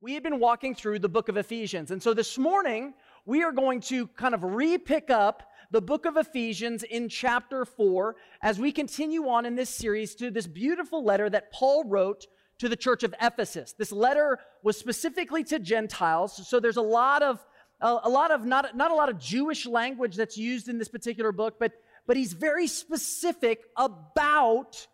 we have been walking through the book of Ephesians. And so this morning, we are going to kind of re pick up the book of Ephesians in chapter 4 as we continue on in this series to this beautiful letter that Paul wrote to the church of Ephesus. This letter was specifically to Gentiles, so there's a lot of a, lot of not, not a lot of Jewish language that's used in this particular book, but but he's very specific about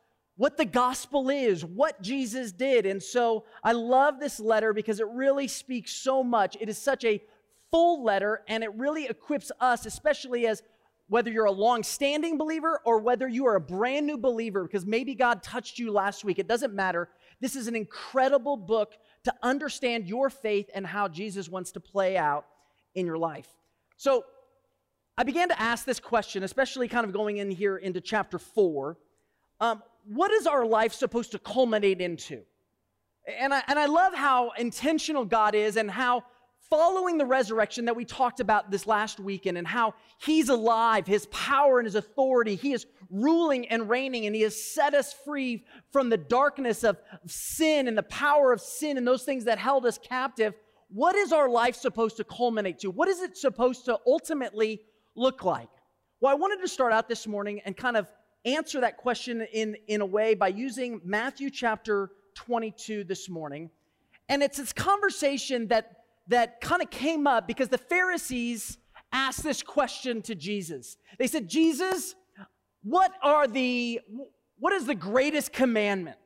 what the gospel is, what Jesus did. And so I love this letter because it really speaks so much. It is such a full letter and it really equips us, especially as whether you're a long standing believer or whether you are a brand new believer, because maybe God touched you last week. It doesn't matter. This is an incredible book to understand your faith and how Jesus wants to play out in your life. So I began to ask this question, especially kind of going in here into chapter four. Um, what is our life supposed to culminate into? And I, and I love how intentional God is and how following the resurrection that we talked about this last weekend and how he's alive, his power and his authority, he is ruling and reigning and he has set us free from the darkness of sin and the power of sin and those things that held us captive. What is our life supposed to culminate to? What is it supposed to ultimately look like? Well, I wanted to start out this morning and kind of answer that question in, in a way by using Matthew chapter 22 this morning. And it's this conversation that, that kind of came up because the Pharisees asked this question to Jesus. They said, Jesus, what are the, what is the greatest commandment?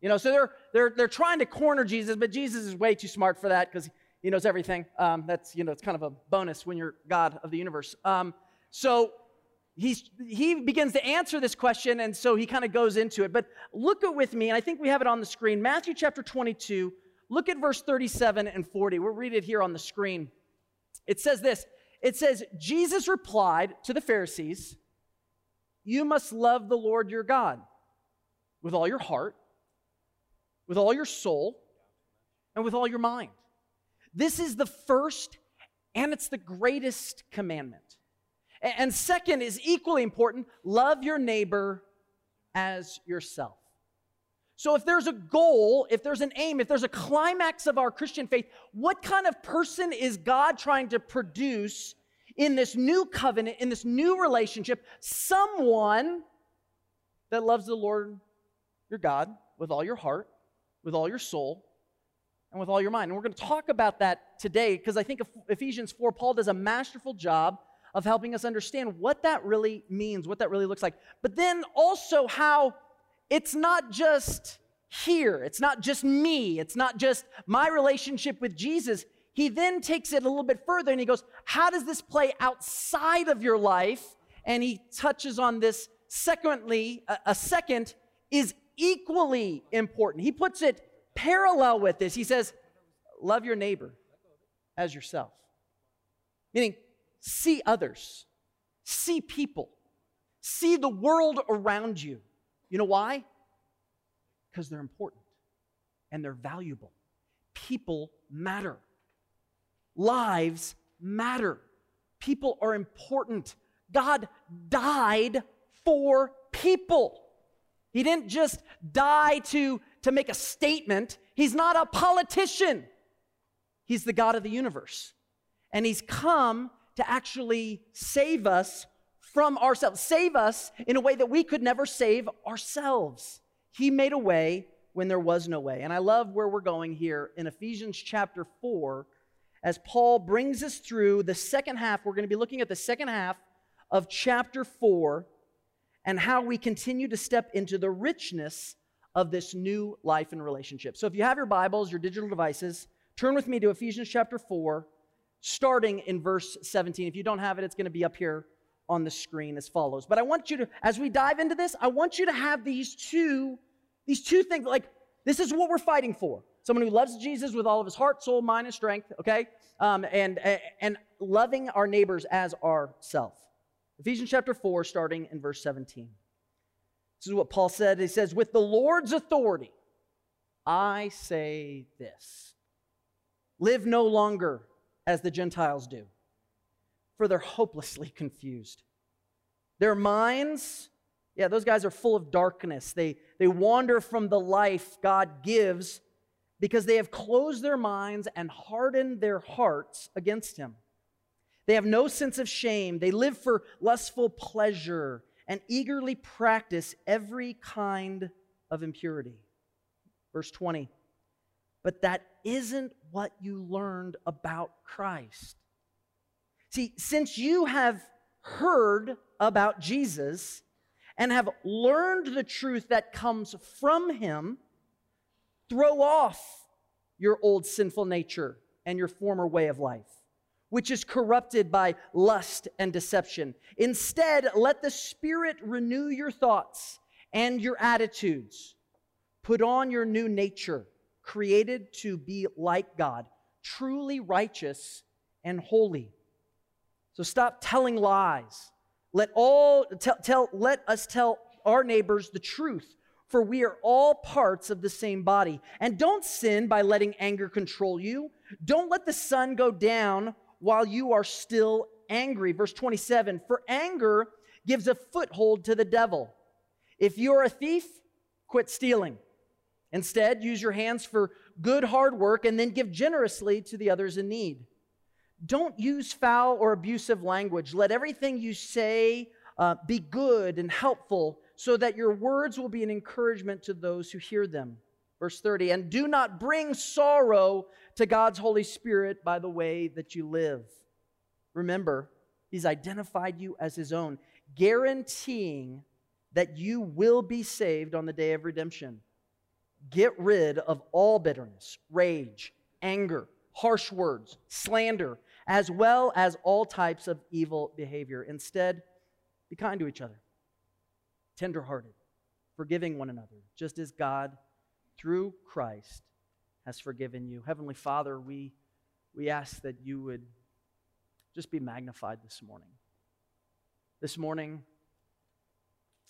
You know, so they're, they're, they're trying to corner Jesus, but Jesus is way too smart for that because he knows everything. Um, that's, you know, it's kind of a bonus when you're God of the universe. Um, so he's, he begins to answer this question, and so he kind of goes into it. But look with me, and I think we have it on the screen Matthew chapter 22. Look at verse 37 and 40. We'll read it here on the screen. It says this It says, Jesus replied to the Pharisees, You must love the Lord your God with all your heart, with all your soul, and with all your mind. This is the first and it's the greatest commandment. And second is equally important love your neighbor as yourself. So, if there's a goal, if there's an aim, if there's a climax of our Christian faith, what kind of person is God trying to produce in this new covenant, in this new relationship? Someone that loves the Lord your God with all your heart, with all your soul, and with all your mind. And we're going to talk about that today because I think Ephesians 4, Paul does a masterful job of helping us understand what that really means, what that really looks like. But then also how it's not just here, it's not just me, it's not just my relationship with Jesus. He then takes it a little bit further and he goes, How does this play outside of your life? And he touches on this. Secondly, a, second is equally important. He puts it parallel with this. He says, Love your neighbor as yourself. Meaning, see others, see people, see the world around you. You know why? Because they're important and they're valuable. People matter, lives matter. People are important. God died for people. He didn't just die to, to make a statement. He's not a politician. He's the God of the universe. And he's come to actually save us from ourselves, save us in a way that we could never save ourselves. He made a way when there was no way. And I love where we're going here in Ephesians chapter 4 as Paul brings us through the second half. We're going to be looking at the second half of chapter 4 and how we continue to step into the richness of this new life and relationship. So if you have your Bibles, your digital devices, turn with me to Ephesians chapter 4 starting in verse 17. If you don't have it, it's going to be up here on the screen as follows. But I want you to, as we dive into this, I want you to have these two, these two things. Like, this is what we're fighting for. Someone who loves Jesus with all of his heart, soul, mind, and strength, okay? Um, and, and loving our neighbors as ourself. Ephesians chapter 4, starting in verse 17. This is what Paul said. He says, With the Lord's authority, I say this live no longer as the Gentiles do, for they're hopelessly confused. Their minds, yeah, those guys are full of darkness. They, they wander from the life God gives because they have closed their minds and hardened their hearts against him. They have no sense of shame. They live for lustful pleasure and eagerly practice every kind of impurity. Verse 20. But that isn't what you learned about Christ. See, since you have heard about Jesus and have learned the truth that comes from him, throw off your old sinful nature and your former way of life, which is corrupted by lust and deception. Instead, let the Spirit renew your thoughts and your attitudes. Put on your new nature, created to be like God, truly righteous and holy. So stop telling lies. Let all tell, tell let us tell our neighbors the truth, for we are all parts of the same body. And don't sin by letting anger control you. Don't let the sun go down while you are still angry. Verse 27 For anger gives a foothold to the devil. If you're a thief, quit stealing. Instead, use your hands for good hard work and then give generously to the others in need. Don't use foul or abusive language. Let everything you say uh, be good and helpful so that your words will be an encouragement to those who hear them. Verse 30, and do not bring sorrow to God's Holy Spirit by the way that you live. Remember, He's identified you as His own, guaranteeing that you will be saved on the day of redemption. Get rid of all bitterness, rage, anger, harsh words, slander, as well as all types of evil behavior. Instead, be kind to each other, tenderhearted, forgiving one another, just as God, through Christ, has forgiven you. Heavenly Father, we, we ask that you would just be magnified this morning. This morning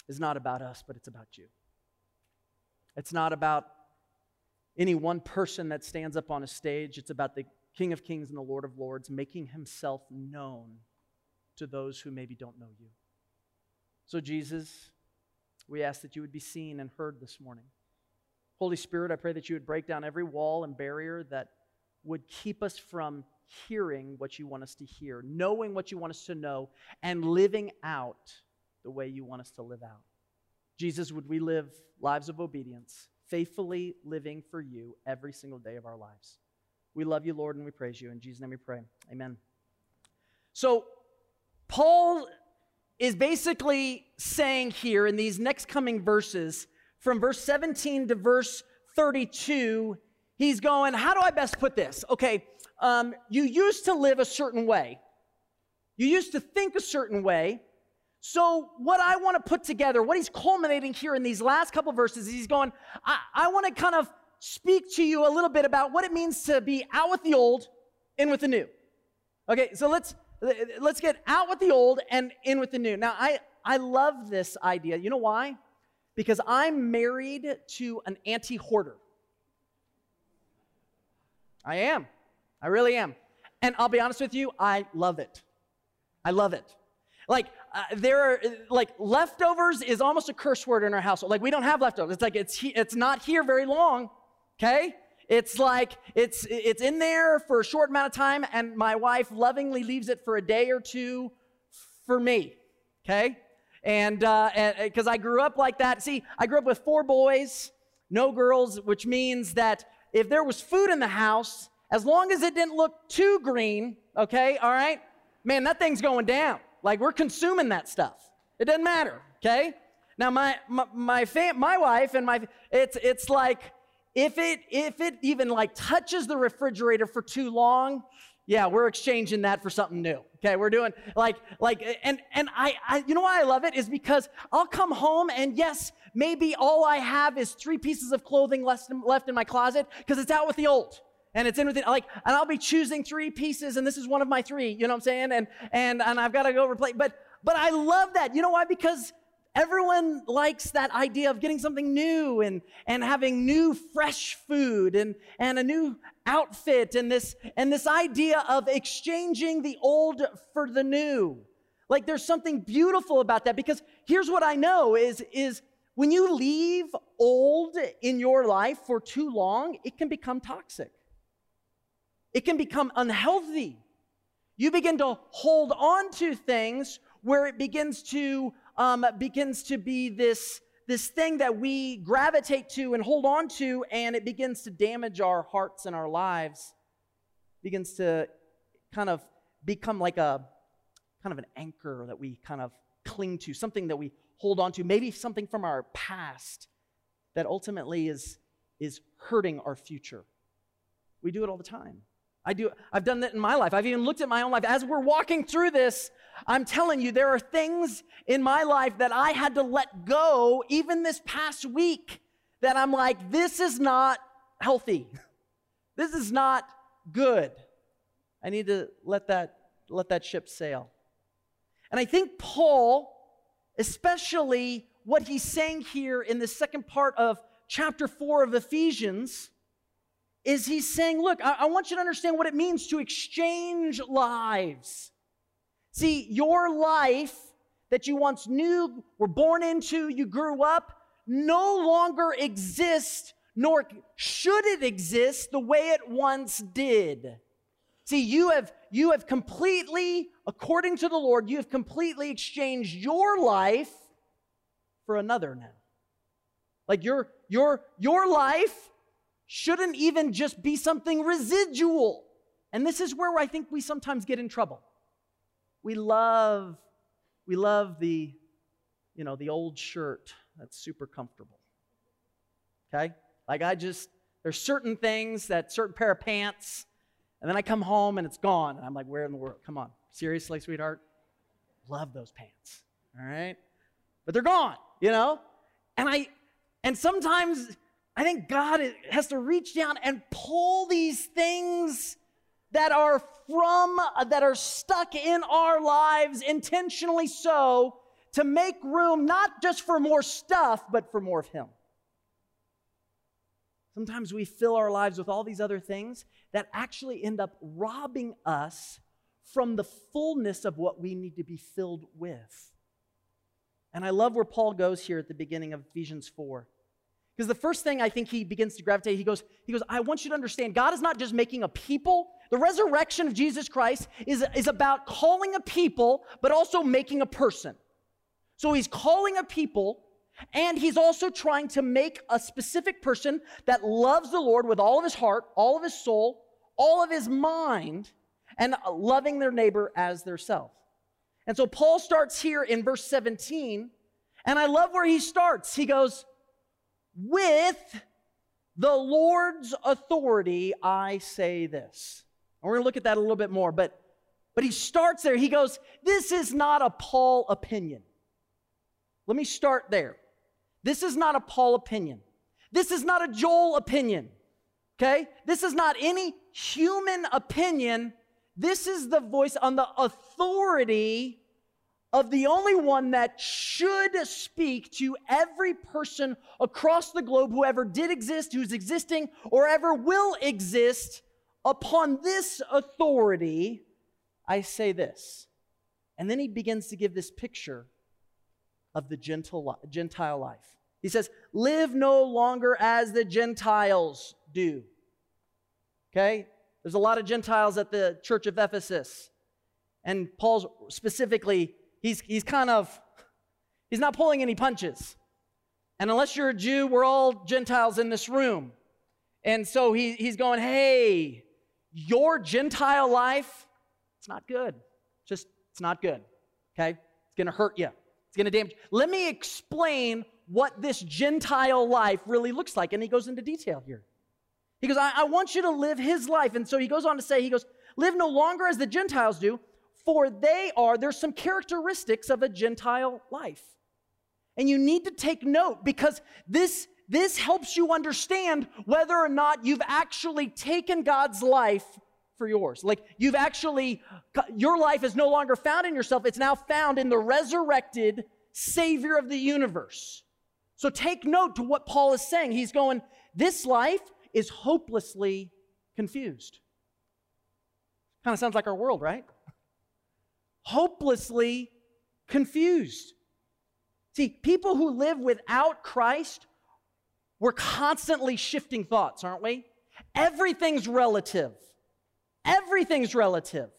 is not about us, but it's about you. It's not about any one person that stands up on a stage. It's about the King of Kings and the Lord of Lords making himself known to those who maybe don't know you. So, Jesus, we ask that you would be seen and heard this morning. Holy Spirit, I pray that you would break down every wall and barrier that would keep us from hearing what you want us to hear, knowing what you want us to know, and living out the way you want us to live out. Jesus, would we live lives of obedience, faithfully living for you every single day of our lives? We love you, Lord, and we praise you. In Jesus' name we pray. Amen. So, Paul is basically saying here in these next coming verses, from verse 17 to verse 32, he's going, How do I best put this? Okay, um, you used to live a certain way, you used to think a certain way. So, what I want to put together, what he's culminating here in these last couple verses, he's going, I, I want to kind of speak to you a little bit about what it means to be out with the old, in with the new. Okay, so let's let's get out with the old and in with the new. Now, I I love this idea. You know why? Because I'm married to an anti-hoarder. I am. I really am. And I'll be honest with you, I love it. I love it. Like uh, there are like leftovers is almost a curse word in our household. Like we don't have leftovers. It's like it's it's not here very long. Okay? It's like it's it's in there for a short amount of time and my wife lovingly leaves it for a day or two for me. Okay? And because uh, I grew up like that. See, I grew up with four boys, no girls, which means that if there was food in the house, as long as it didn't look too green, okay, all right, man, that thing's going down. Like we're consuming that stuff. It doesn't matter, okay? Now my my my, fam- my wife and my it's it's like if it if it even like touches the refrigerator for too long, yeah, we're exchanging that for something new. Okay, we're doing like like and and I, I you know why I love it is because I'll come home and yes, maybe all I have is three pieces of clothing left in, left in my closet because it's out with the old and it's in with it like and i'll be choosing three pieces and this is one of my three you know what i'm saying? And and and i've got to go replace but but i love that. You know why? Because everyone likes that idea of getting something new and and having new fresh food and and a new outfit and this and this idea of exchanging the old for the new. Like there's something beautiful about that because here's what i know is is when you leave old in your life for too long, it can become toxic. It can become unhealthy. You begin to hold on to things where it begins to um, begins to be this this thing that we gravitate to and hold on to, and it begins to damage our hearts and our lives. Begins to kind of become like a kind of an anchor that we kind of cling to, something that we hold on to, maybe something from our past that ultimately is, is hurting our future. We do it all the time. I do, I've done that in my life. I've even looked at my own life. As we're walking through this, I'm telling you, there are things in my life that I had to let go, even this past week, that I'm like, this is not healthy. This is not good. I need to let that, let that ship sail. And I think Paul, especially what he's saying here in the second part of chapter 4 of Ephesians, is he's saying, Look, I, I, want you to understand what it means to exchange lives. See, your life that you once knew, were born into, you grew up, no longer exists, nor should it exist the way it once did. See, you have you have completely, according to the Lord, you have completely exchanged your life for another now. Like your your your life shouldn't even just be something residual. And this is where I think we sometimes get in trouble. We love, we love the, you know, the old shirt that's super comfortable. Okay? Like I just, there's certain things that certain pair of pants, and then I come home and it's gone. And I'm like, where in the world? Come on. Seriously, sweetheart? Love those pants. All right? But they're gone, you know? And I and sometimes I think God has to reach down and pull these things that are from, uh, that are stuck in our lives intentionally so to make room not just for more stuff, but for more of Him. Sometimes we fill our lives with all these other things that actually end up robbing us from the fullness of what we need to be filled with. And I love where Paul goes here at the beginning of Ephesians 4. Because the first thing I think he begins to gravitate, he goes, he goes, I want you to understand, God is not just making a people. The resurrection of Jesus Christ is, is about calling a people, but also making a person. So he's calling a people, and he's also trying to make a specific person that loves the Lord with all of his heart, all of his soul, all of his mind, and loving their neighbor as their self. And so Paul starts here in verse 17, and I love where he starts. He goes, with the Lord's authority, I say this. And we're going to look at that a little bit more, but, but he starts there. He goes, This is not a Paul opinion. Let me start there. This is not a Paul opinion. This is not a Joel opinion. Okay? This is not any human opinion. This is the voice on the authority of the only one that should speak to every person across the globe who ever did exist, who's existing, or ever will exist. Upon this authority, I say this. And then he begins to give this picture of the Gentile life. He says, Live no longer as the Gentiles do. Okay? There's a lot of Gentiles at the church of Ephesus. And Paul's specifically he's, he's kind of, he's not pulling any punches. And unless you're a Jew, we're all Gentiles in this room. And so he, he's going, hey, your Gentile life, it's not good. Just, it's not good. Okay? It's going to hurt you. It's going to damage. Let me explain what this Gentile life really looks like. And he goes into detail here. He goes, I, I want you to live his life. And so he goes on to say, he goes, live no longer as the Gentiles do, for they are, there's some characteristics of a Gentile life. And you need to take note because this, this helps you understand whether or not you've actually taken God's life for yours. Like you've actually, your life is no longer found in yourself, it's now found in the resurrected Savior of the universe. So take note to what Paul is saying. He's going, This life is hopelessly confused. Kind of sounds like our world, right? Hopelessly confused. See, people who live without Christ, we're constantly shifting thoughts, aren't we? Everything's relative. Everything's relative.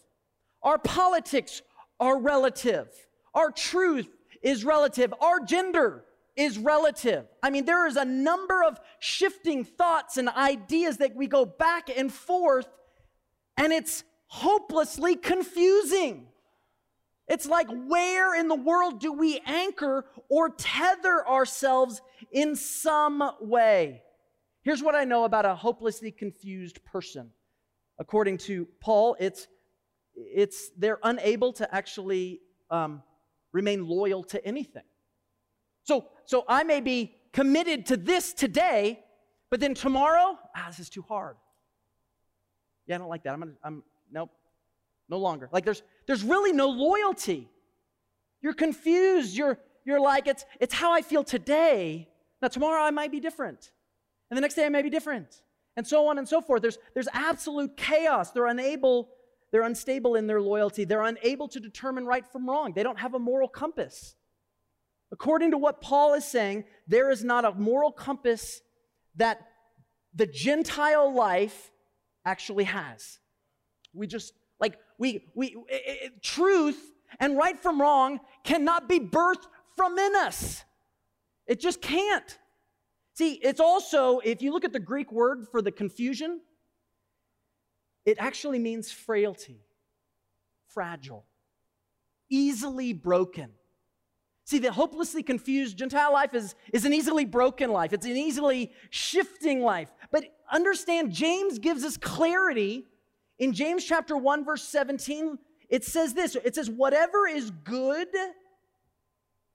Our politics are relative. Our truth is relative. Our gender is relative. I mean, there is a number of shifting thoughts and ideas that we go back and forth, and it's hopelessly confusing. It's like, where in the world do we anchor or tether ourselves in some way? Here's what I know about a hopelessly confused person. According to Paul, it's, it's they're unable to actually um, remain loyal to anything. So, so I may be committed to this today, but then tomorrow, ah, this is too hard. Yeah, I don't like that. I'm gonna, I'm, nope, no longer. Like there's, there's really no loyalty. You're confused. You're, you're like, it's, it's how I feel today. Now, tomorrow I might be different. And the next day I may be different. And so on and so forth. There's, there's absolute chaos. They're unable, they're unstable in their loyalty. They're unable to determine right from wrong. They don't have a moral compass. According to what Paul is saying, there is not a moral compass that the Gentile life actually has. We just, we, we, it, it, truth and right from wrong cannot be birthed from in us. It just can't. See, it's also, if you look at the Greek word for the confusion, it actually means frailty, fragile, easily broken. See, the hopelessly confused Gentile life is, is an easily broken life, it's an easily shifting life. But understand, James gives us clarity. In James chapter 1, verse 17, it says this it says, Whatever is good,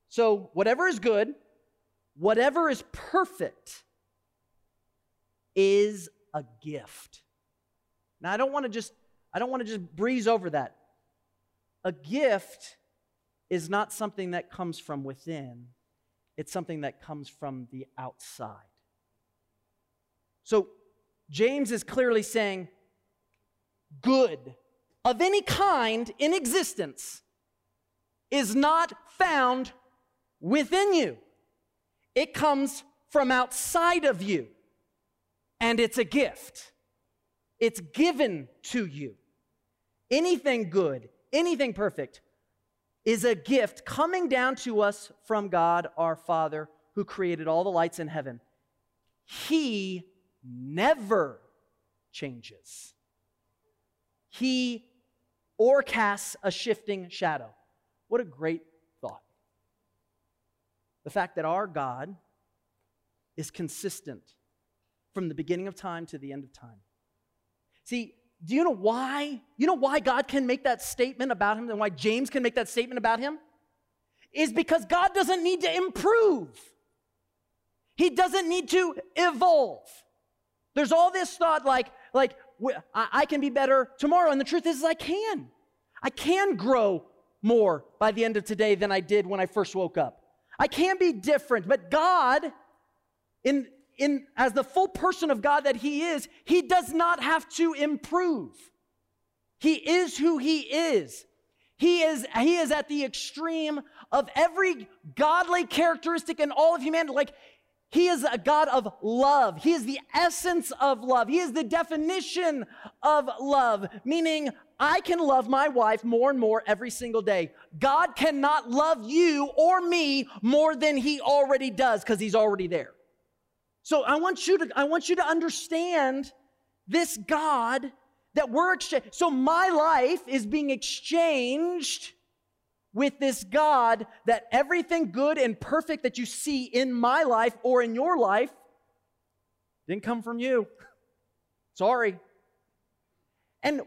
so whatever is good, whatever is perfect is a gift. Now, I don't want to just I don't want to just breeze over that. A gift is not something that comes from within, it's something that comes from the outside. So, James is clearly saying, good of any kind in existence is not found within you. It comes from outside of you, and it's a gift. It's given to you. Anything good, anything perfect is a gift coming down to us from God our Father who created all the lights in heaven. He never changes. He or casts a shifting shadow. What a great thought. The fact that our God is consistent from the beginning of time to the end of time. See, do you know why? You know why God can make that statement about him and why James can make that statement about him? Is because God doesn't need to improve. He doesn't need to evolve. There's all this thought like, like I can be better tomorrow. And the truth is, I can. I can grow more by the end of today than I did when I first woke up. I can be different, but God, in in, as the full person of God that he is, he does not have to improve. He is who he is. He is, he is at the extreme of every godly characteristic in all of humanity. Like, he is a God of love. He is the essence of love. He is the definition of love, meaning I can love my wife more and more every single day. God cannot love you or me more than he already does because he's already there. So I want you to, I want you to understand this God that we're exchanging. So my life is being exchanged with this God that everything good and perfect that you see in my life or in your life didn't come from you. Sorry. And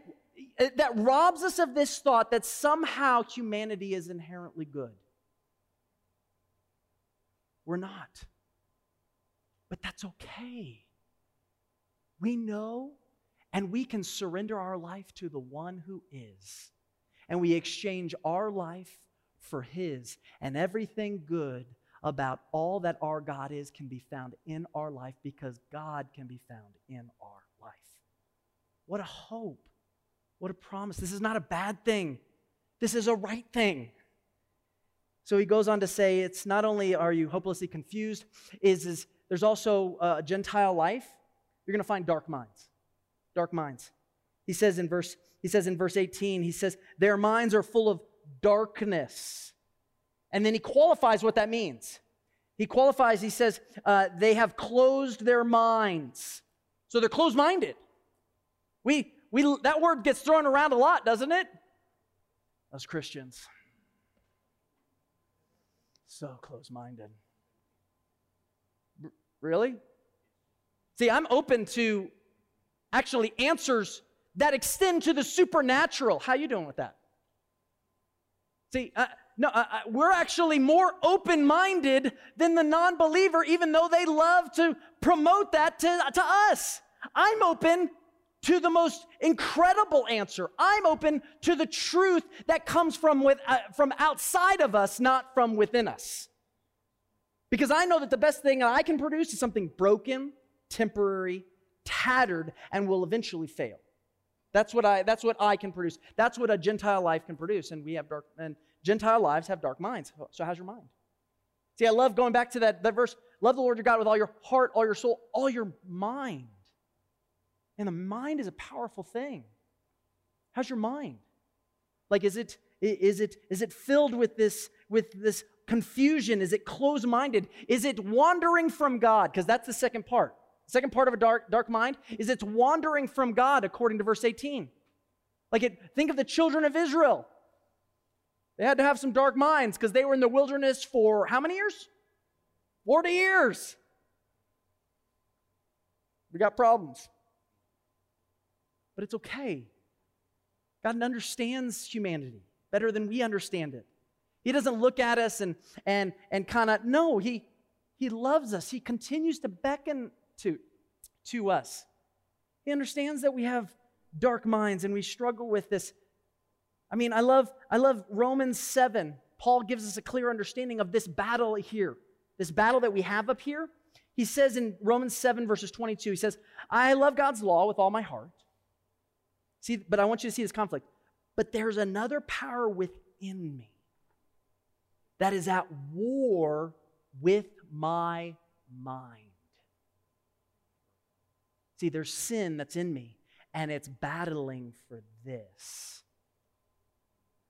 uh, that robs us of this thought that somehow humanity is inherently good. We're not. But that's okay. We know and we can surrender our life to the one who is. And we exchange our life for his. And everything good about all that our God is can be found in our life because God can be found in our life. What a hope. What a promise. This is not a bad thing. This is a right thing. So he goes on to say, it's not only are you hopelessly confused, is, is there's also a Gentile life. You're going to find dark minds. Dark minds. He says in verse he says in verse 18, he says, their minds are full of darkness. And then he qualifies what that means. He qualifies, he says, uh, they have closed their minds. So they're closed minded. We, we, that word gets thrown around a lot, doesn't it? Us Christians. So close minded. Really? See, I'm open to actually answers that extend to the supernatural. How you doing with that? See, uh, no, uh, uh we're actually more open-minded than the non-believer, even though they love to promote that to, to us. I'm open to the most incredible answer. I'm open to the truth that comes from, with, uh, from outside of us, not from within us. Because I know that the best thing I can produce is something broken, temporary, tattered, and will eventually fail. That's what I that's what I can produce. That's what a Gentile life can produce. And we have dark and Gentile lives have dark minds. So how's your mind? See, I love going back to that, that verse, love the Lord your God with all your heart, all your soul, all your mind. And the mind is a powerful thing. How's your mind? Like is it is it is it filled with this with this confusion? Is it closed-minded? Is it wandering from God? Because that's the second part. Second part of a dark, dark mind is it's wandering from God, according to verse 18. Like it, think of the children of Israel. They had to have some dark minds because they were in the wilderness for how many years? 40 years. We got problems. But it's okay. God understands humanity better than we understand it. He doesn't look at us and and and kind of no, he he loves us. He continues to beckon to, to us. He understands that we have dark minds and we struggle with this. I mean, I love, I love Romans 7. Paul gives us a clear understanding of this battle here, this battle that we have up here. He says in Romans 7, verses 22, he says, I love God's law with all my heart. See, but I want you to see this conflict. But there's another power within me that is at war with my mind. See, there's sin that's in me, and it's battling for this.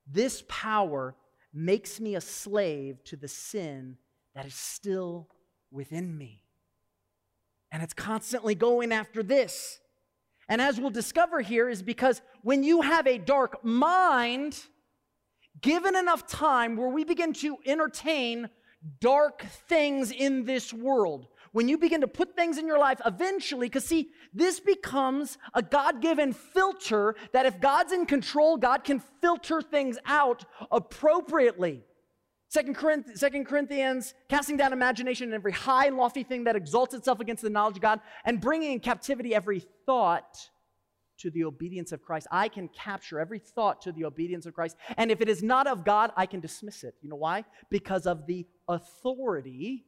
This power makes me a slave to the sin that is still within me. And it's constantly going after this. And as we'll discover here, is because when you have a dark mind, given enough time where we begin to entertain dark things in this world, when you begin to put things in your life, eventually, because see, this becomes a God given filter that if God's in control, God can filter things out appropriately. Second Corinthians, Second Corinthians, casting down imagination and every high and lofty thing that exalts itself against the knowledge of God, and bringing in captivity every thought to the obedience of Christ. I can capture every thought to the obedience of Christ. And if it is not of God, I can dismiss it. You know why? Because of the authority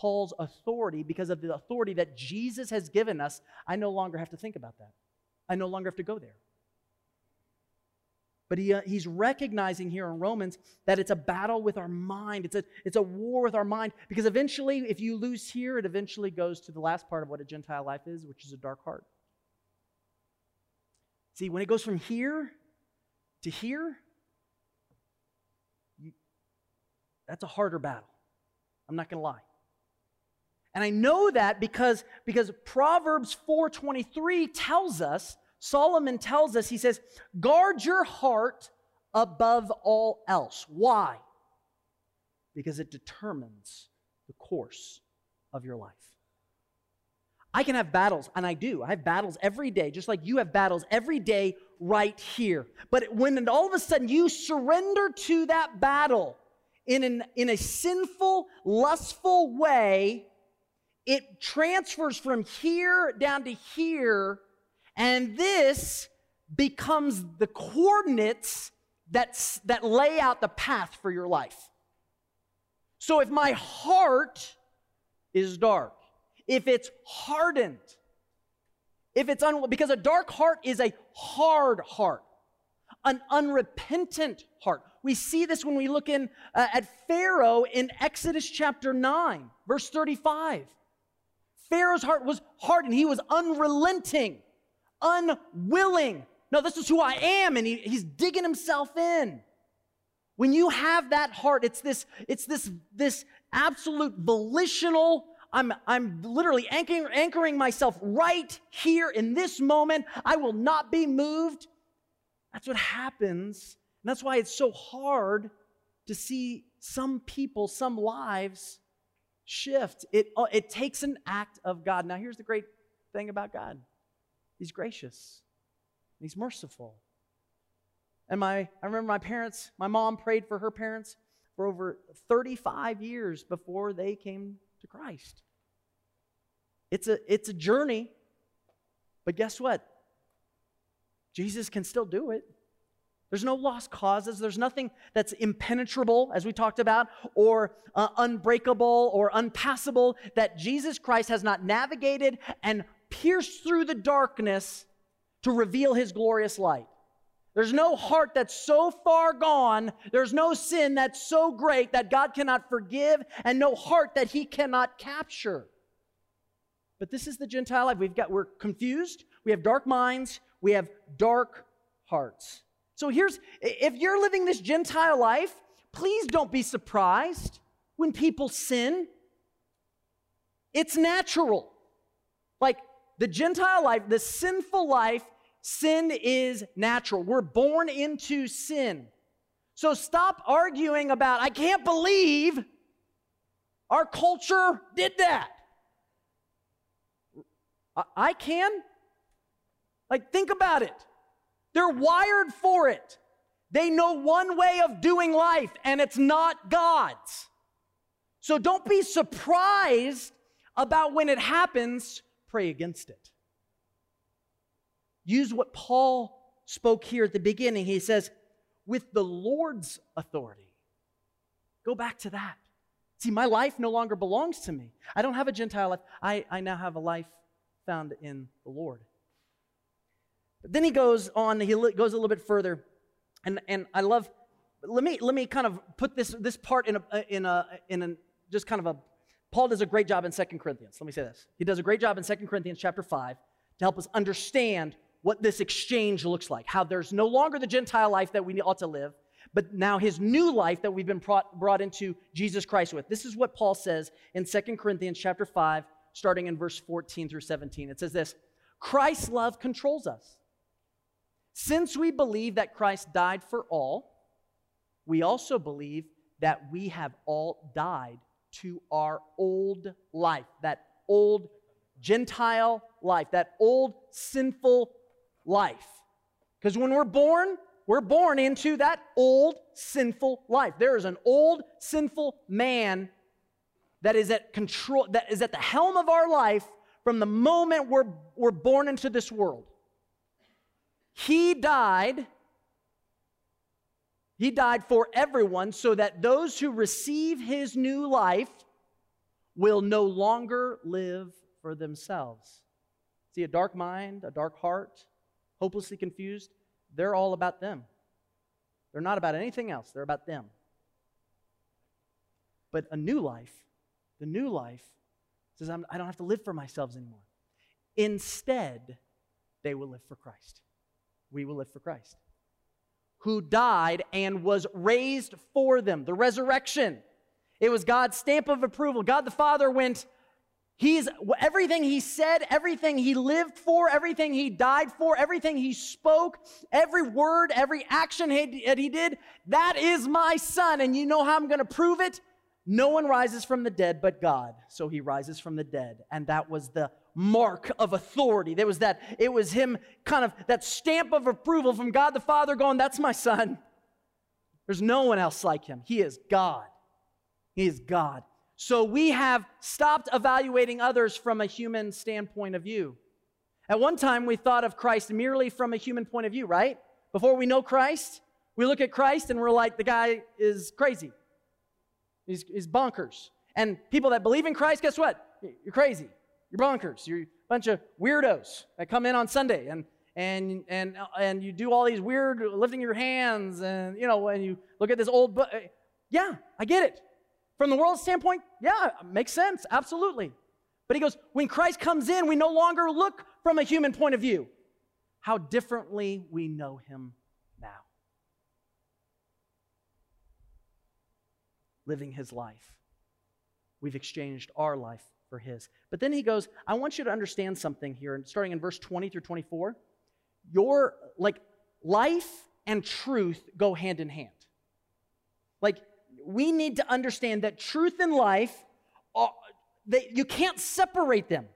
Paul's authority, because of the authority that Jesus has given us, I no longer have to think about that. I no longer have to go there. But he, uh, he's recognizing here in Romans that it's a battle with our mind. It's a, it's a war with our mind because eventually, if you lose here, it eventually goes to the last part of what a Gentile life is, which is a dark heart. See, when it goes from here to here, you, that's a harder battle. I'm not going to lie. And I know that because, because Proverbs 4:23 tells us, Solomon tells us, he says, guard your heart above all else. Why? Because it determines the course of your life. I can have battles, and I do. I have battles every day, just like you have battles every day right here. But when all of a sudden you surrender to that battle in, an, in a sinful, lustful way, it transfers from here down to here, and this becomes the coordinates that's, that lay out the path for your life. So if my heart is dark, if it's hardened, if it's un- because a dark heart is a hard heart. an unrepentant heart. We see this when we look in uh, at Pharaoh in Exodus chapter 9, verse 35. Pharaoh's heart was hardened. He was unrelenting, unwilling. No, this is who I am, and he, he's digging himself in. When you have that heart, it's this, it's this, this absolute volitional. I'm, I'm literally anchoring, anchoring myself right here in this moment. I will not be moved. That's what happens. And that's why it's so hard to see some people, some lives shift. It, uh, it takes an act of God. Now, here's the great thing about God He's gracious, He's merciful. And my, I remember my parents, my mom prayed for her parents for over 35 years before they came to Christ. It's a, it's a journey, but guess what? Jesus can still do it. There's no lost causes. There's nothing that's impenetrable, as we talked about, or uh, unbreakable or unpassable that Jesus Christ has not navigated and pierced through the darkness to reveal his glorious light. There's no heart that's so far gone. There's no sin that's so great that God cannot forgive, and no heart that he cannot capture. But this is the Gentile life. We've got, we're confused. We have dark minds. We have dark hearts. So here's if you're living this Gentile life, please don't be surprised when people sin. It's natural. Like the Gentile life, the sinful life, sin is natural. We're born into sin. So stop arguing about, I can't believe our culture did that. I can. Like, think about it. They're wired for it. They know one way of doing life, and it's not God's. So don't be surprised about when it happens, pray against it. Use what Paul spoke here at the beginning. He says, with the Lord's authority. Go back to that. See, my life no longer belongs to me. I don't have a Gentile life. I, I now have a life found in the Lord. But then he goes on, he goes a little bit further, and, and I love, let me, let me kind of put this, this part in a, uh, in a, in a, just kind of a, Paul does a great job in Second Corinthians. Let me say this. He does a great job in Second Corinthians chapter 5 to help us understand what this exchange looks like, how there's no longer the Gentile life that we ought to live, but now his new life that we've been brought, brought into Jesus Christ with. This is what Paul says in Second Corinthians chapter 5, starting in verse 14 through 17. It says this Christ's love controls us. Since we believe that Christ died for all, we also believe that we have all died to our old life, that old Gentile life, that old sinful life. Because when we're born, we're born into that old sinful life. There is an old sinful man that is at control, that is at the helm of our life from the moment we're, we're born into this world. He died. He died for everyone so that those who receive his new life will no longer live for themselves. See, a dark mind, a dark heart, hopelessly confused, they're all about them. They're not about anything else, they're about them. But a new life, the new life, says, I don't have to live for myself anymore. Instead, they will live for Christ we will live for Christ. Who died and was raised for them. The resurrection. It was God's stamp of approval. God the Father went, He's everything He said, everything He lived for, everything He died for, everything He spoke, every word, every action that He did. That is my Son. And you know how I'm going to prove it? No one rises from the dead but God. So He rises from the dead. And that was the mark of authority. There was that, it was him kind of that stamp of approval from God the Father going, That's my son. There's no one else like him. He is God. He is God. So we have stopped evaluating others from a human standpoint of view. At one time, we thought of Christ merely from a human point of view, right? Before we know Christ, we look at Christ and we're like, the guy is crazy. He's, he's bonkers. And people that believe in Christ, guess what? You're crazy. You're bonkers. You're a bunch of weirdos that come in on Sunday and, and and and you do all these weird lifting your hands and you know and you look at this old book yeah i get it from the world standpoint yeah makes sense absolutely but he goes when christ comes in we no longer look from a human point of view how differently we know him now living his life we've exchanged our life for his but then he goes i want you to understand something here starting in verse 20 through 24 your like life and truth go hand in hand. Like we need to understand that truth and life, are, they, you can't separate them.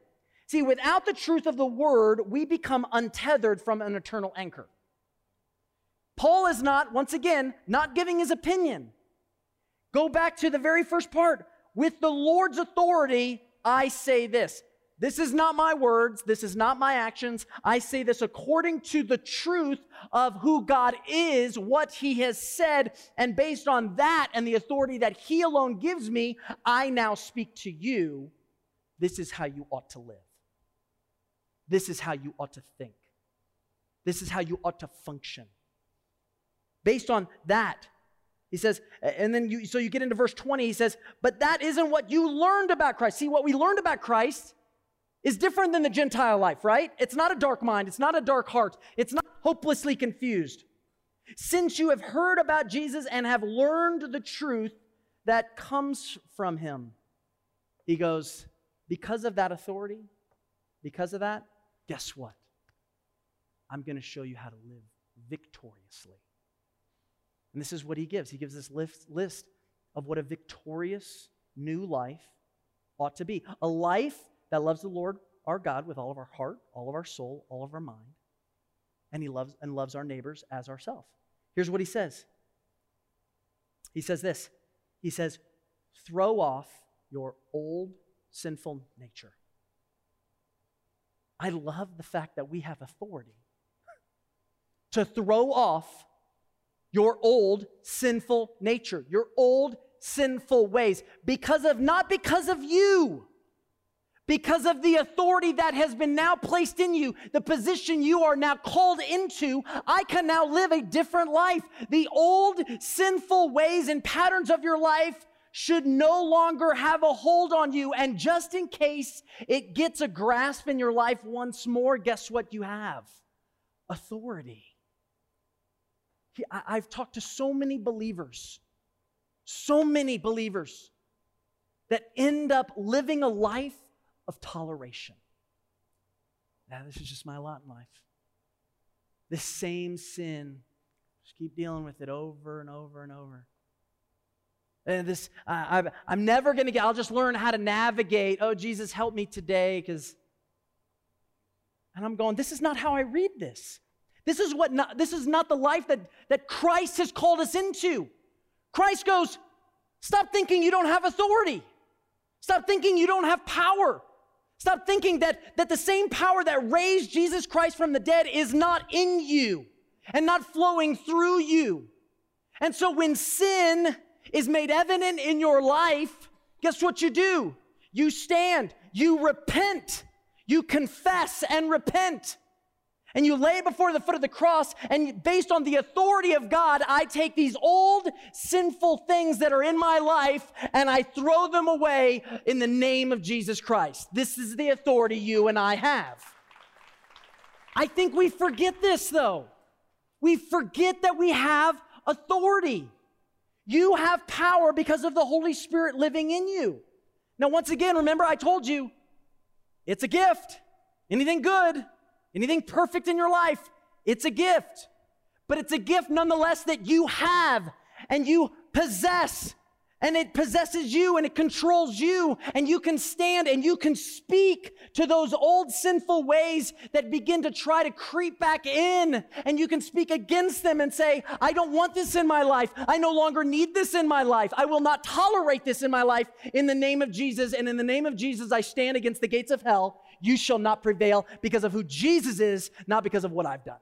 See, without the truth of the word, we become untethered from an eternal anchor. Paul is not, once again, not giving his opinion. Go back to the very first part. With the Lord's authority, I say this. This is not my words. This is not my actions. I say this according to the truth of who God is, what He has said. And based on that and the authority that He alone gives me, I now speak to you. This is how you ought to live. This is how you ought to think. This is how you ought to function. Based on that, he says, and then you, so you get into verse 20, he says, but that isn't what you learned about Christ. See, what we learned about Christ is different than the Gentile life, right? It's not a dark mind, it's not a dark heart, it's not hopelessly confused. Since you have heard about Jesus and have learned the truth that comes from him, he goes, because of that authority, because of that, guess what? I'm going to show you how to live victoriously. And this is what he gives. He gives this list, list of what a victorious new life ought to be. A life that loves the Lord our God with all of our heart, all of our soul, all of our mind, and he loves and loves our neighbors as ourselves. Here's what he says. He says this. He says, "Throw off your old sinful nature." I love the fact that we have authority to throw off your old sinful nature, your old sinful ways because of not because of you because of the authority that has been now placed in you, the position you are now called into, I can now live a different life. The old sinful ways and patterns of your life should no longer have a hold on you. And just in case it gets a grasp in your life once more, guess what you have? Authority. I've talked to so many believers, so many believers that end up living a life of toleration. Now, this is just my lot in life. This same sin, just keep dealing with it over and over and over. And this, uh, i am never going to get, I'll just learn how to navigate. Oh, Jesus, help me today, because, and I'm going, this is not how I read this. This is what not, this is not the life that, that Christ has called us into. Christ goes, stop thinking you don't have authority. Stop thinking you don't have power. Stop thinking that, that the same power that raised Jesus Christ from the dead is not in you and not flowing through you. And so when sin is made evident in your life, guess what you do? You stand, you repent, you confess and repent and you lay it before the foot of the cross, and based on the authority of God, I take these old sinful things that are in my life and I throw them away in the name of Jesus Christ. This is the authority you and I have. I think we forget this though. We forget that we have authority. You have power because of the Holy Spirit living in you. Now, once again, remember I told you it's a gift. Anything good anything perfect in your life, it's a gift. But it's a gift nonetheless that you have and you possess. And it possesses you and it controls you. And you can stand and you can speak to those old sinful ways that begin to try to creep back in. And you can speak against them and say, I don't want this in my life. I no longer need this in my life. I will not tolerate this in my life in the name of Jesus. And in the name of Jesus, I stand against the gates of hell you shall not prevail because of who Jesus is, not because of what I've done.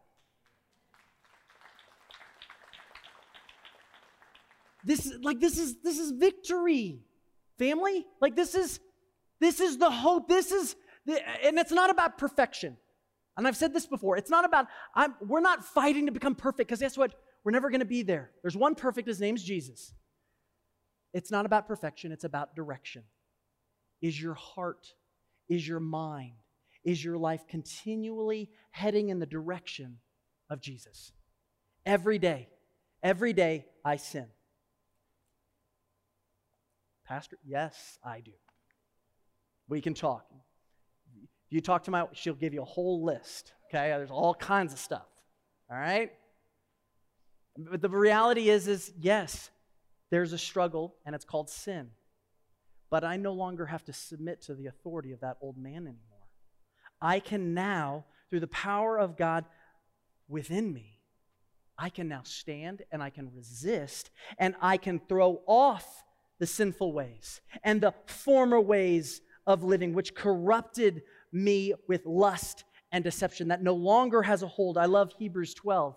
This is like this is this is victory, family. Like this is this is the hope. This is the, and it's not about perfection. And I've said this before. It's not about, I'm, we're not fighting to become perfect because guess what? We're never going to be there. There's one perfect, his name's Jesus. It's not about perfection, it's about direction. Is your heart, is your mind, is your life continually heading in the direction of Jesus? Every day, every day I sin. Pastor, yes, I do. We can talk. You talk to my, she'll give you a whole list. Okay, there's all kinds of stuff. All right. But the reality is, is yes, there's a struggle, and it's called sin. But I no longer have to submit to the authority of that old man anymore. I can now, through the power of God within me, I can now stand and I can resist and I can throw off the sinful ways and the former ways of living, which corrupted me with lust and deception, that no longer has a hold. I love Hebrews 12.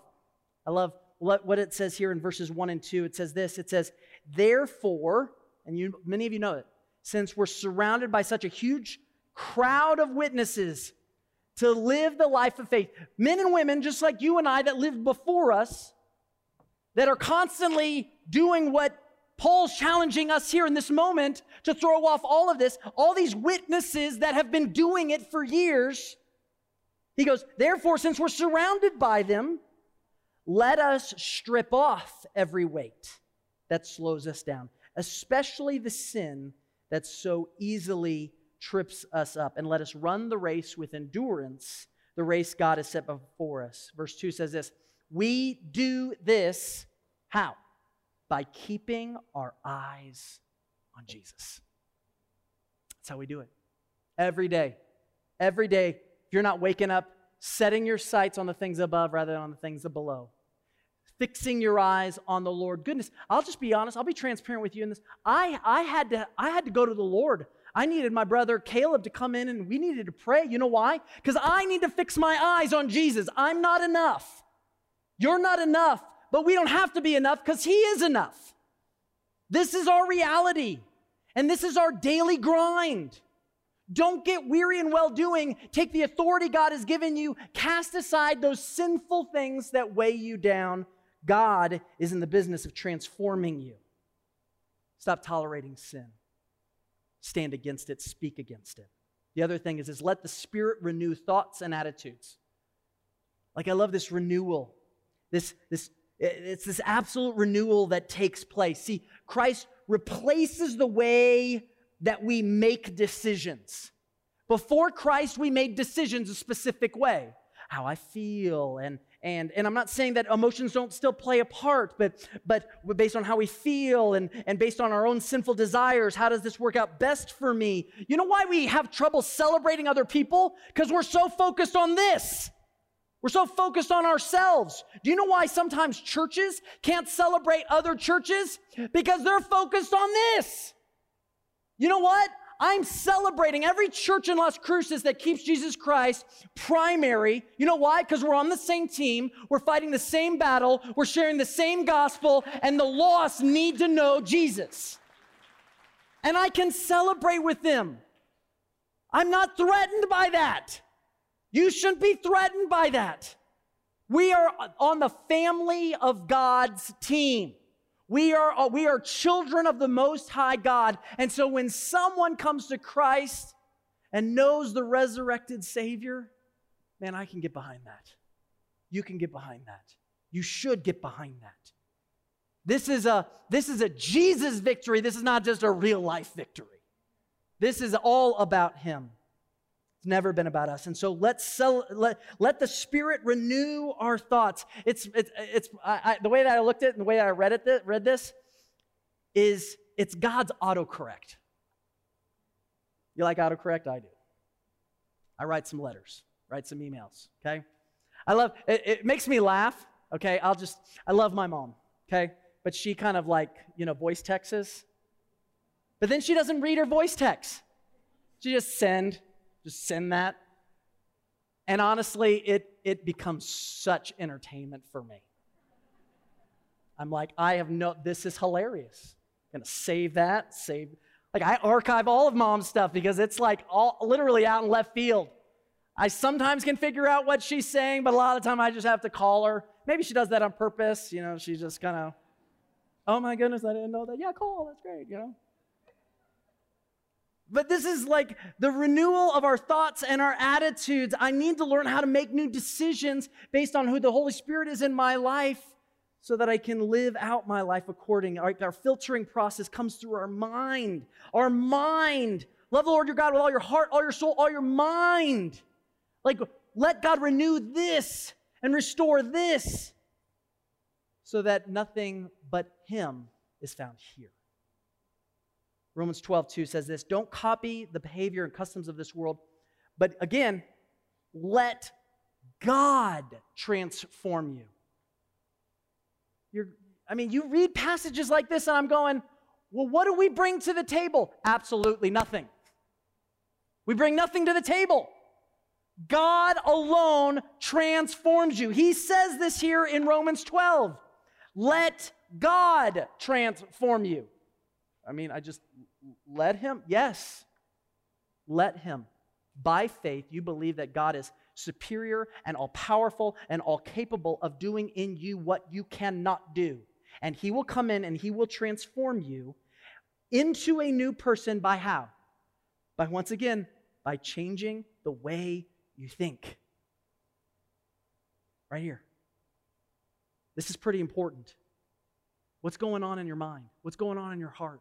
I love what it says here in verses 1 and 2. It says this it says, Therefore, and you, many of you know it, since we're surrounded by such a huge crowd of witnesses to live the life of faith, men and women just like you and I that lived before us, that are constantly doing what Paul's challenging us here in this moment to throw off all of this, all these witnesses that have been doing it for years. He goes, Therefore, since we're surrounded by them, let us strip off every weight that slows us down, especially the sin that so easily trips us up, and let us run the race with endurance, the race God has set before us. Verse 2 says this We do this how? By keeping our eyes on Jesus. That's how we do it. Every day. Every day. If you're not waking up, setting your sights on the things above rather than on the things below fixing your eyes on the Lord. Goodness, I'll just be honest, I'll be transparent with you in this. I, I, had, to, I had to go to the Lord. I needed my brother Caleb to come in and we needed to pray. You know why? Because I need to fix my eyes on Jesus. I'm not enough. You're not enough, but we don't have to be enough because He is enough. This is our reality, and this is our daily grind. Don't get weary in well doing. Take the authority God has given you. Cast aside those sinful things that weigh you down God is in the business of transforming you. Stop tolerating sin. Stand against it, speak against it. The other thing is, is let the Spirit renew thoughts and attitudes. Like I love this renewal. This, this, it's this absolute renewal that takes place. See, Christ replaces the way that we make decisions. Before Christ, we made decisions a specific way. How I feel and and, and I'm not saying that emotions don't still play a part, but, but based on how we feel and, and based on our own sinful desires, how does this work out best for me? You know why we have trouble celebrating other people? Because we're so focused on this. We're so focused on ourselves. Do you know why sometimes churches can't celebrate other churches? Because they're focused on this. You know what? I'm celebrating every church in Las Cruces that keeps Jesus Christ primary. You know why? Because we're on the same team, we're fighting the same battle, we're sharing the same gospel, and the lost need to know Jesus. And I can celebrate with them. I'm not threatened by that. You shouldn't be threatened by that. We are on the family of God's team. We are, uh, we are children of the Most High God. And so when someone comes to Christ and knows the resurrected Savior, man, I can get behind that. You can get behind that. You should get behind that. This is a, this is a Jesus victory. This is not just a real life victory. This is all about Him. It's never been about us. And so let's sell, let, let the Spirit renew our thoughts. It's, it's, it's I, I, the way that I looked at it and the way that I read, it, read this is it's God's autocorrect. You like autocorrect? I do. I write some letters, write some emails, okay? I love, it, it makes me laugh, okay? I'll just, I love my mom, okay? But she kind of like, you know, voice texts. But then she doesn't read her voice text. She just send, just send that. And honestly, it, it becomes such entertainment for me. I'm like, I have no, this is hilarious. I'm gonna save that, save. Like, I archive all of mom's stuff because it's like all literally out in left field. I sometimes can figure out what she's saying, but a lot of the time I just have to call her. Maybe she does that on purpose. You know, she's just kind of, oh my goodness, I didn't know that. Yeah, call. That's great, you know. But this is like the renewal of our thoughts and our attitudes. I need to learn how to make new decisions based on who the Holy Spirit is in my life so that I can live out my life according. Our, our filtering process comes through our mind. Our mind. Love the Lord your God with all your heart, all your soul, all your mind. Like, let God renew this and restore this so that nothing but Him is found here. Romans 12, 2 says this Don't copy the behavior and customs of this world, but again, let God transform you. You're, I mean, you read passages like this, and I'm going, well, what do we bring to the table? Absolutely nothing. We bring nothing to the table. God alone transforms you. He says this here in Romans 12. Let God transform you. I mean, I just let him, yes, let him. By faith, you believe that God is superior and all powerful and all capable of doing in you what you cannot do. And he will come in and he will transform you into a new person by how? By once again, by changing the way you think. Right here. This is pretty important. What's going on in your mind? What's going on in your heart?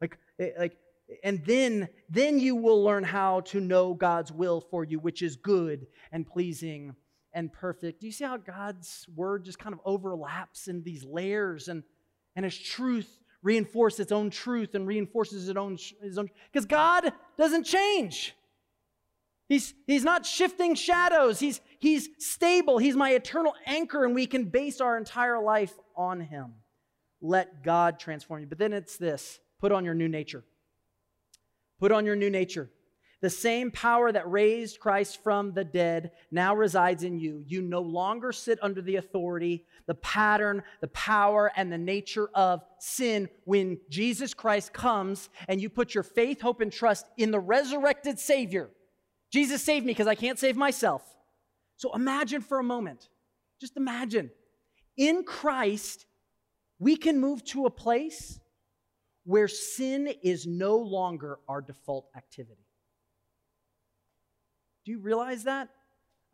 Like, eh, like, and then, then you will learn how to know God's will for you, which is good and pleasing and perfect. Do you see how God's word just kind of overlaps in these layers and, and his truth reinforces its own truth and reinforces its own, his own because God doesn't change. He's, he's not shifting shadows. He's, he's stable. He's my eternal anchor, and we can base our entire life on him. Let God transform you. But then it's this Put on your new nature. Put on your new nature. The same power that raised Christ from the dead now resides in you. You no longer sit under the authority, the pattern, the power, and the nature of sin when Jesus Christ comes and you put your faith, hope, and trust in the resurrected Savior. Jesus saved me because I can't save myself. So imagine for a moment, just imagine, in Christ, we can move to a place where sin is no longer our default activity. Do you realize that?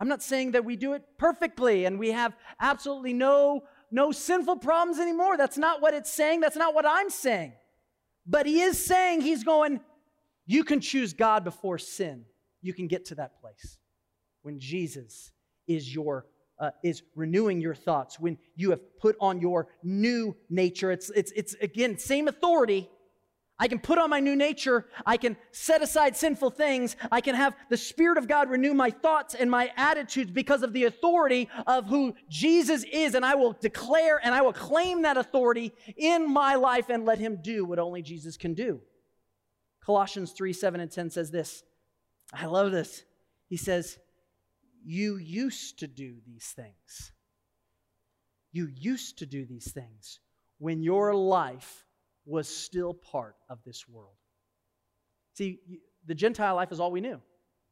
I'm not saying that we do it perfectly and we have absolutely no, no sinful problems anymore. That's not what it's saying. That's not what I'm saying. But he is saying, he's going, you can choose God before sin. You can get to that place when Jesus is your uh, is renewing your thoughts, when you have put on your new nature. It's, it's, it's again, same authority. I can put on my new nature. I can set aside sinful things. I can have the Spirit of God renew my thoughts and my attitudes because of the authority of who Jesus is. And I will declare and I will claim that authority in my life and let Him do what only Jesus can do. Colossians 3 7 and 10 says this. I love this. He says, you used to do these things. You used to do these things when your life was still part of this world. See, the Gentile life is all we knew.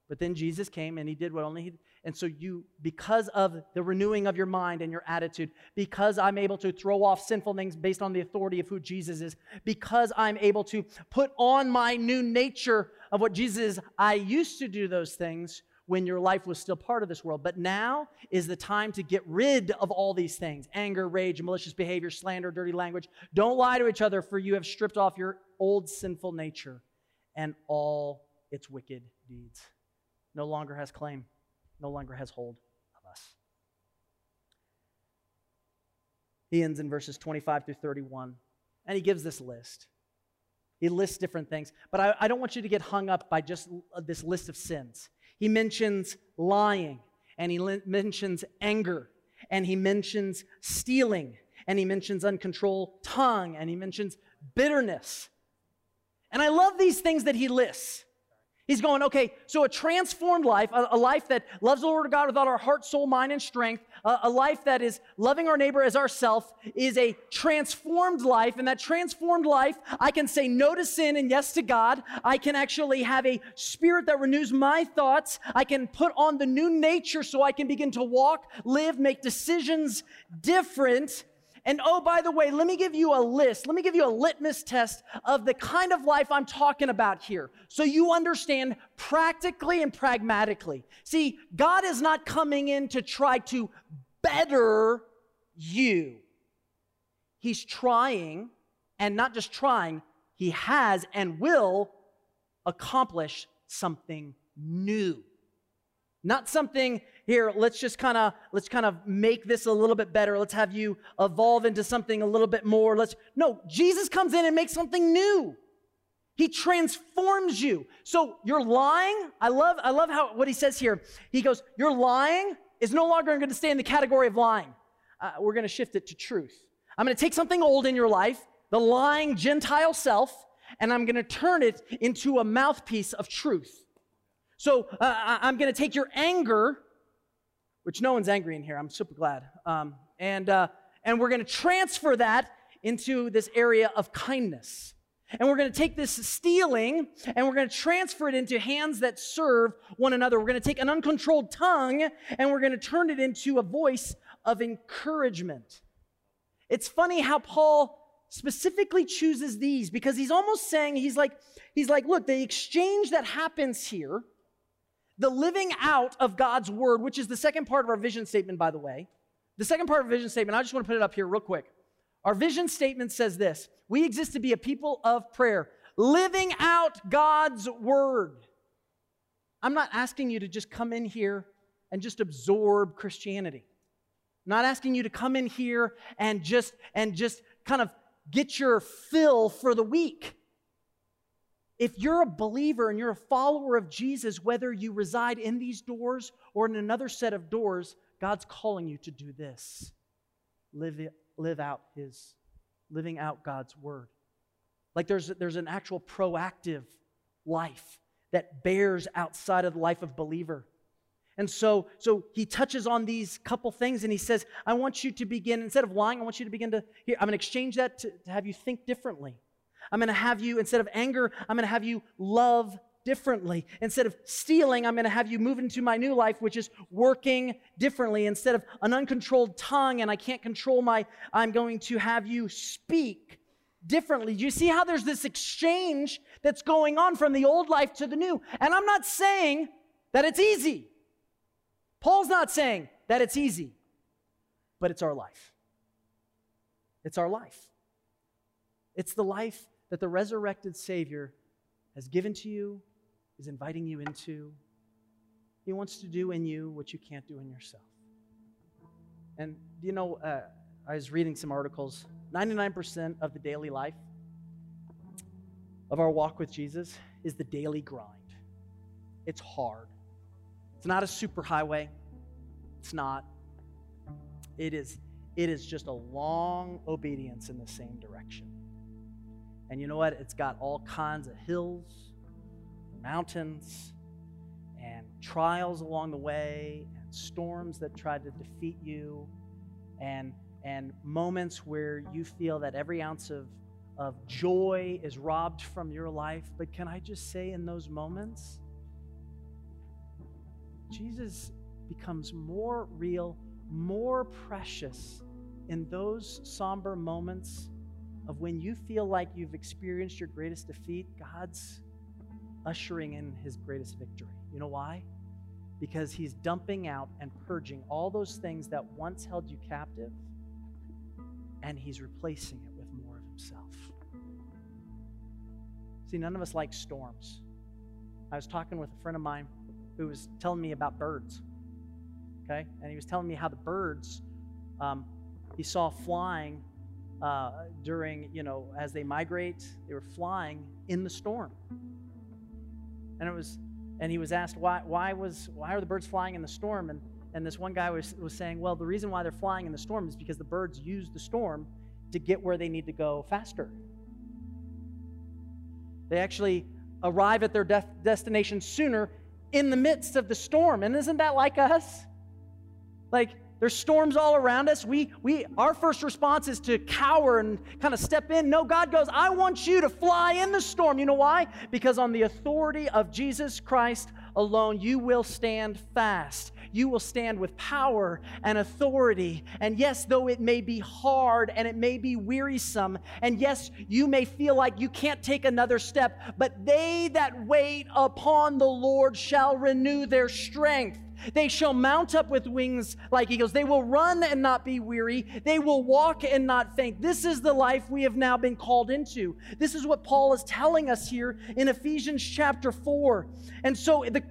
But then Jesus came and he did what only he and so you because of the renewing of your mind and your attitude, because I'm able to throw off sinful things based on the authority of who Jesus is, because I'm able to put on my new nature of what Jesus is, I used to do those things when your life was still part of this world. But now is the time to get rid of all these things anger, rage, malicious behavior, slander, dirty language. Don't lie to each other, for you have stripped off your old sinful nature and all its wicked deeds. No longer has claim, no longer has hold of us. He ends in verses 25 through 31, and he gives this list. He lists different things, but I, I don't want you to get hung up by just this list of sins. He mentions lying, and he mentions anger, and he mentions stealing, and he mentions uncontrolled tongue, and he mentions bitterness. And I love these things that he lists. He's going, okay, so a transformed life, a, a, life that loves the Lord God with all our heart, soul, mind, and strength, a, a life that is loving our neighbor as ourself, is a transformed life. And that transformed life, I can say no to sin and yes to God. I can actually have a spirit that renews my thoughts. I can put on the new nature so I can begin to walk, live, make decisions different and oh, by the way, let me give you a list. Let me give you a litmus test of the kind of life I'm talking about here so you understand practically and pragmatically. See, God is not coming in to try to better you. He's trying, and not just trying, He has and will accomplish something new. Not something here, let's just kind of let's kind of make this a little bit better. Let's have you evolve into something a little bit more. Let's No, Jesus comes in and makes something new. He transforms you. So you're lying. I love I love how what he says here. He goes, "You're lying is no longer going to stay in the category of lying. Uh, we're going to shift it to truth. I'm going to take something old in your life, the lying Gentile self, and I'm going to turn it into a mouthpiece of truth. So uh, I'm going to take your anger which no one's angry in here. I'm super glad. Um, and, uh, and we're going to transfer that into this area of kindness. And we're going to take this stealing and we're going to transfer it into hands that serve one another. We're going to take an uncontrolled tongue and we're going to turn it into a voice of encouragement. It's funny how Paul specifically chooses these because he's almost saying, he's like, he's like, look, the exchange that happens here the living out of God's word, which is the second part of our vision statement, by the way. The second part of our vision statement, I just want to put it up here real quick. Our vision statement says this We exist to be a people of prayer, living out God's word. I'm not asking you to just come in here and just absorb Christianity. I'm not asking you to come in here and just and just kind of get your fill for the week. If you're a believer and you're a follower of Jesus, whether you reside in these doors or in another set of doors, God's calling you to do this. Live, live out his, living out God's word. Like there's, there's an actual proactive life that bears outside of the life of believer. And so, so he touches on these couple things and he says, I want you to begin, instead of lying, I want you to begin to, here, I'm going to exchange that to, to have you think differently. I'm going to have you, instead of anger, I'm going to have you love differently. Instead of stealing, I'm going to have you move into my new life, which is working differently. Instead of an uncontrolled tongue and I can't control my, I'm going to have you speak differently. Do you see how there's this exchange that's going on from the old life to the new? And I'm not saying that it's easy. Paul's not saying that it's easy, but it's our life. It's our life. It's the life that the resurrected Savior has given to you, is inviting you into. He wants to do in you what you can't do in yourself. And you know, uh, I was reading some articles. 99% of the daily life of our walk with Jesus is the daily grind. It's hard. It's not a superhighway. It's not. It is, it is just a long obedience in the same direction. And you know what? It's got all kinds of hills, mountains, and trials along the way, and storms that try to defeat you, and, and moments where you feel that every ounce of, of joy is robbed from your life. But can I just say, in those moments, Jesus becomes more real, more precious in those somber moments of when you feel like you've experienced your greatest defeat, God's ushering in his greatest victory. You know why? Because he's dumping out and purging all those things that once held you captive, and he's replacing it with more of himself. See, none of us like storms. I was talking with a friend of mine who was telling me about birds. Okay? And he was telling me how the birds um, he saw flying uh, during, you know, as they migrate, they were flying in the storm. And it was, and he was asked why, why was, why are the birds flying in the storm? And, and this one guy was, was saying, well, the reason why they're flying in the storm is because the birds use the storm to get where they need to go faster. They actually arrive at their de- destination sooner in the midst of the storm. And isn't that like us? Like, there's storms all around us. We, we, our first response is to cower and kind of step in. No, God goes, I want you to fly in the storm. You know why? Because on the authority of Jesus Christ alone, you will stand fast. You will stand with power and authority. And yes, though it may be hard and it may be wearisome, and yes, you may feel like you can't take another step, but they that wait upon the Lord shall renew their strength. They shall mount up with wings like eagles. They will run and not be weary. They will walk and not faint. This is the life we have now been called into. This is what Paul is telling us here in Ephesians chapter 4. And so, the,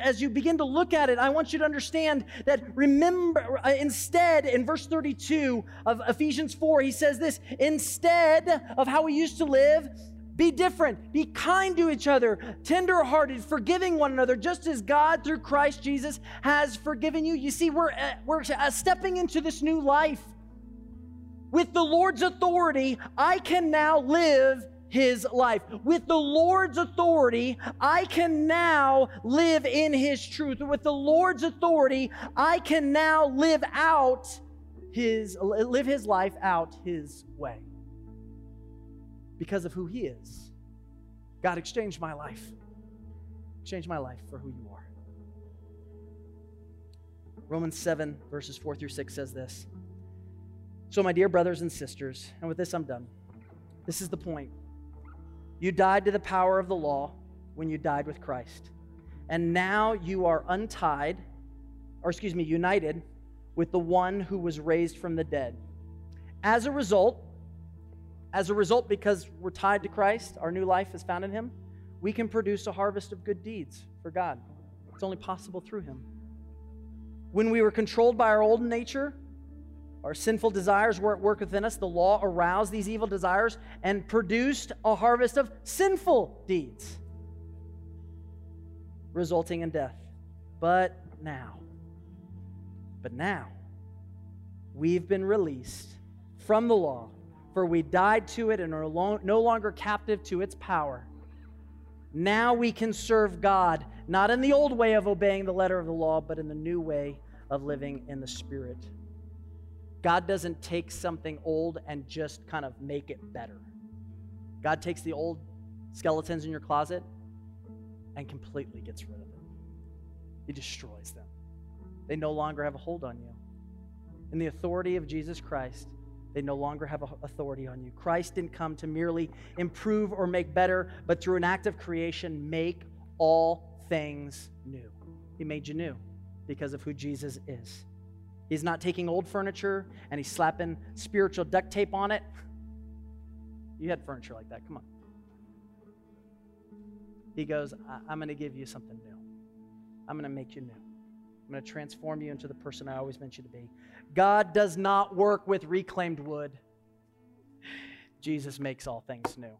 as you begin to look at it, I want you to understand that remember, uh, instead, in verse 32 of Ephesians 4, he says this instead of how we used to live, be different. Be kind to each other, tenderhearted, forgiving one another, just as God through Christ Jesus has forgiven you. You see, we're, uh, we're uh, stepping into this new life. With the Lord's authority, I can now live his life. With the Lord's authority, I can now live in his truth. With the Lord's authority, I can now live out his live his life out his way because of who He is. God, exchange my life. Exchange my life for who you are. Romans 7, verses 4 through 6 says this. So, my dear brothers and sisters, and with this I'm done. This is the point. You died to the power of the law when you died with Christ. And now you are untied, or excuse me, united with the one who was raised from the dead. As a result, as a result, because we're tied to Christ, our new life is found in Him, we can produce a harvest of good deeds for God. It's only possible through Him. When we were controlled by our old nature, our sinful desires were at work within us. The law aroused these evil desires and produced a harvest of sinful deeds, resulting in death. But now, but now, we've been released from the law for we died to it and are no longer captive to its power. Now we can serve God, not in the old way of obeying the letter of the law, but in the new way of living in the Spirit. God doesn't take something old and just kind of make it better. God takes the old skeletons in your closet and completely gets rid of them. He destroys them. They no longer have a hold on you. In the authority of Jesus Christ, they no longer have authority on you. Christ didn't come to merely improve or make better, but through an act of creation, make all things new. He made you new because of who Jesus is. He's not taking old furniture and he's slapping spiritual duct tape on it. You had furniture like that. Come on. He goes, I'm going to give you something new. I'm going to make you new. I'm going to transform you into the person I always meant you to be. God does not work with reclaimed wood. Jesus makes all things new.